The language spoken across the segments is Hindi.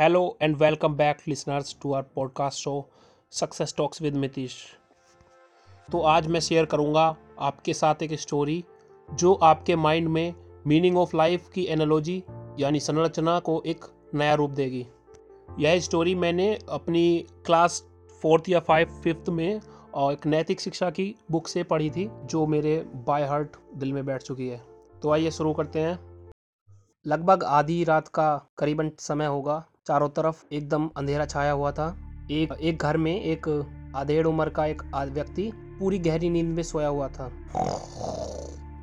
Hello and welcome back, listeners, to our podcast show, Success Talks with Mitish. तो आज मैं शेयर करूँगा आपके साथ एक स्टोरी जो आपके माइंड में मीनिंग ऑफ़ लाइफ की एनालॉजी यानी संरचना को एक नया रूप देगी। यह स्टोरी मैंने अपनी क्लास फोर्थ या फाइव फिफ्थ में और एक नैतिक शिक्षा की बुक से पढ़ी थी, जो मेरे बाय हार्ट दिल में बैठ चुकी है। तो आइए शुरू करते हैं। लगभग आधी रात का करीबन समय होगा चारों तरफ़ एकदम अंधेरा छाया हुआ था। एक एक घर में एक आधेड़ उम्र का एक व्यक्ति पूरी गहरी नींद में सोया हुआ था।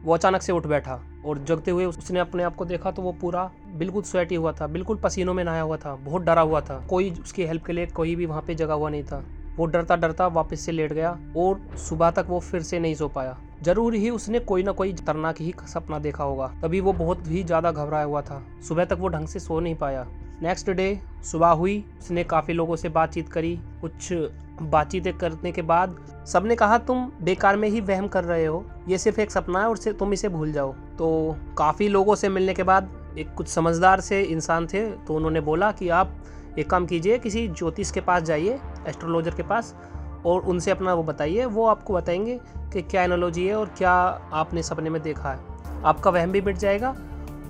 वो अचानक से उठ बैठा और जगते हुए उसने अपने आप को देखा तो वो पूरा बिल्कुल स्वेटी हुआ था, बिल्कुल पसीनों में नहाया हुआ था, बहुत डरा हुआ था। कोई उसकी हेल्प के लिए कोई भी वहाँ पे जगा हुआ नहीं था। वो डरता डरता वापस से लेट गया और सुबह तक वो फिर से नहीं सो पाया। ज़रूर ही उसने कोई ना कोई खतरनाक ही सपना देखा होगा। तभी वो बहुत ही ज़्यादा घबराया हुआ था। सुबह तक वो ढंग से सो नहीं पाया। नेक्स्ट डे सुबह हुई, उसने काफ़ी लोगों से बातचीत करी। कुछ बातचीतें करने के बाद सबने कहा, तुम बेकार में ही वहम कर रहे हो। ये सिर्फ़ एक सपना है और तुम इसे भूल जाओ। तो काफ़ी लोगों से मिलने के बाद एक कुछ समझदार से इंसान थे तो उन्होंने बोला कि आप एक काम कीजिए, किसी ज्योतिष के पास जाइए एस्ट्रोलॉजर के पास, और उनसे अपना वो बताइए। वो आपको बताएँगे कि क्या एनोलॉजी है और क्या आपने सपने में देखा है। आपका वहम भी मिट जाएगा।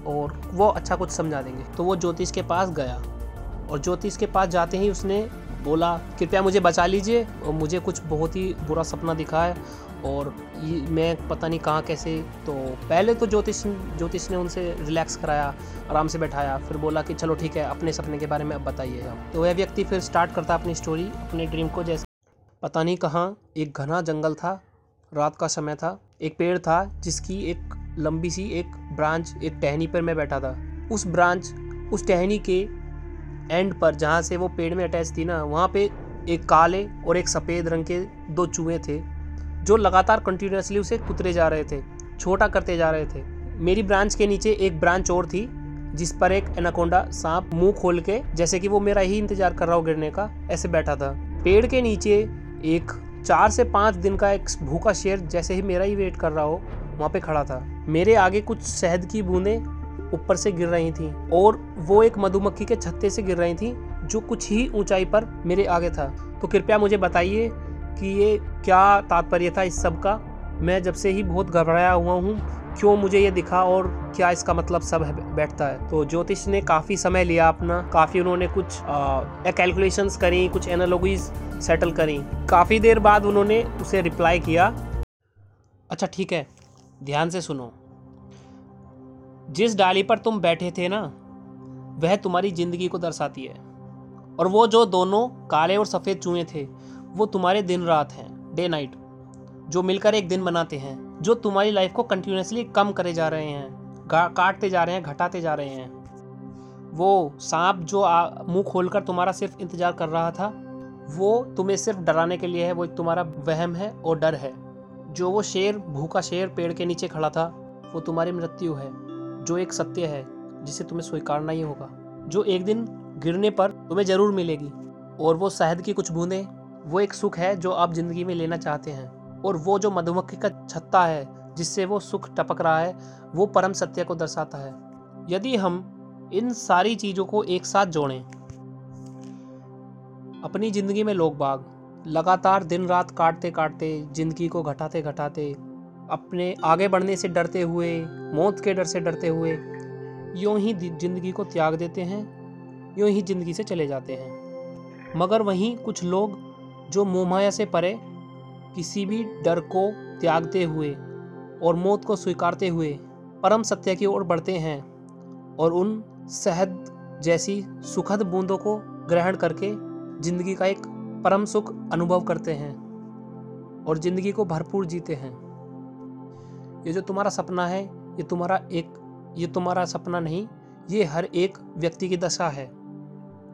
और वो अच्छा कुछ समझा देंगे। तो वो ज्योतिष के पास गया और ज्योतिष के पास जाते ही उसने बोला, कृपया मुझे बचा लीजिए और मुझे कुछ बहुत ही बुरा सपना दिखा है और ये मैं पता नहीं कहाँ कैसे तो पहले तो ज्योतिष ज्योतिष ने उनसे रिलैक्स कराया, आराम से बैठाया, फिर बोला कि, चलो ठीक है, अपने सपने के बारे में अब बताइए आप। तो वह व्यक्ति फिर स्टार्ट करता अपनी स्टोरी अपने ड्रीम को जैसे पता नहीं कहाँ, एक घना जंगल था, रात का समय था, एक पेड़ था जिसकी एक लंबी सी एक ब्रांच, एक टहनी पर मैं बैठा था। उस ब्रांच, उस टहनी के एंड पर जहाँ से वो पेड़ में अटैच थी ना, वहाँ पे एक काले और एक सफ़ेद रंग के दो चूहे थे, जो लगातार कंटिन्यूसली उसे कुतरे जा रहे थे, छोटा करते जा रहे थे। मेरी ब्रांच के नीचे एक ब्रांच और थी, जिस पर एक एनाकोंडा सांप मुँह खोल के, जैसे कि वो मेरा ही इंतज़ार कर रहा हो गिरने का, ऐसे बैठा था। पेड़ के नीचे एक चार से पाँच दिन का एक भूखा शेर जैसे ही मेरा ही वेट कर रहा हो वहाँ पे खड़ा था। मेरे आगे कुछ शहद की बूंदें ऊपर से गिर रही थी और वो एक मधुमक्खी के छत्ते से गिर रही थी, जो कुछ ही ऊंचाई पर मेरे आगे था। तो कृपया मुझे बताइए कि ये क्या तात्पर्य था इस सब का? मैं जब से ही बहुत घबराया हुआ हूँ, क्यों मुझे ये दिखा और क्या इसका मतलब सब बैठता है? तो ज्योतिष ने काफ़ी समय लिया अपना, काफ़ी उन्होंने कुछ कैलकुलेशंस करी, कुछ एनालॉजीज सेटल करी। काफ़ी देर बाद उन्होंने उसे रिप्लाई किया। अच्छा ठीक है। ध्यान से सुनो। जिस डाली पर तुम बैठे थे ना, वह तुम्हारी ज़िंदगी को दर्शाती है। और वो जो दोनों काले और सफ़ेद चूहे थे, वो तुम्हारे दिन रात हैं डे नाइट जो मिलकर एक दिन बनाते हैं, जो तुम्हारी लाइफ को कंटिन्यूसली कम करे जा रहे हैं काटते जा रहे हैं, घटाते जा रहे हैं। वो सांप जो मुँह खोलकर तुम्हारा सिर्फ़ इंतज़ार कर रहा था, वो तुम्हें सिर्फ़ डराने के लिए है, वो तुम्हारा वहम है और डर है। जो वो शेर भूखा शेर पेड़ के नीचे खड़ा था, वो तुम्हारी मृत्यु है, जो एक सत्य है, जिसे तुम्हें स्वीकारना ही होगा, जो एक दिन गिरने पर तुम्हें ज़रूर मिलेगी। और वो शहद की कुछ बूंदें, वो एक सुख है जो आप ज़िंदगी में लेना चाहते हैं, और वो जो मधुमक्खी का छत्ता है, जिससे वो सुख टपक रहा है, वो परम सत्य को दर्शाता है। यदि हम इन सारी चीज़ों को एक साथ जोड़ें, अपनी ज़िंदगी में लोग बाग लगातार दिन रात काटते काटते ज़िंदगी को घटाते घटाते अपने आगे बढ़ने से डरते हुए, मौत के डर से डरते हुए, यूँ ही ज़िंदगी को त्याग देते हैं, यूँ ही ज़िंदगी से चले जाते हैं। मगर वहीं कुछ लोग जो मोहमाया से परे, किसी भी डर को त्यागते हुए और मौत को स्वीकारते हुए परम सत्य की ओर बढ़ते हैं और उन शहद जैसी सुखद बूंदों को ग्रहण करके ज़िंदगी का एक परम सुख अनुभव करते हैं और ज़िंदगी को भरपूर जीते हैं। ये जो तुम्हारा सपना है, ये तुम्हारा एक, ये तुम्हारा सपना नहीं, ये हर एक व्यक्ति की दशा है।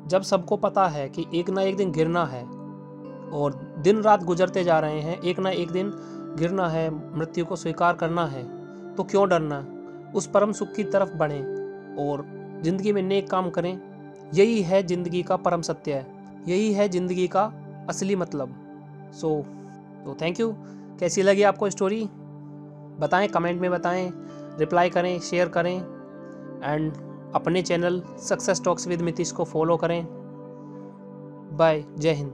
जब सबको पता है कि एक ना एक दिन गिरना है और दिन रात गुजरते जा रहे हैं, एक ना एक दिन गिरना है, मृत्यु को स्वीकार करना है तो क्यों डरना? उस परम सुख की तरफ़ बढ़ें और ज़िंदगी में नेक काम करें। यही है ज़िंदगी का परम सत्य है। यही है ज़िंदगी का असली मतलब। सो तो थैंक यू कैसी लगी आपको स्टोरी बताएँ कमेंट में बताएँ रिप्लाई करें शेयर करें एंड अपने channel success talks with Mitish को फॉलो करें। बाय जय हिंद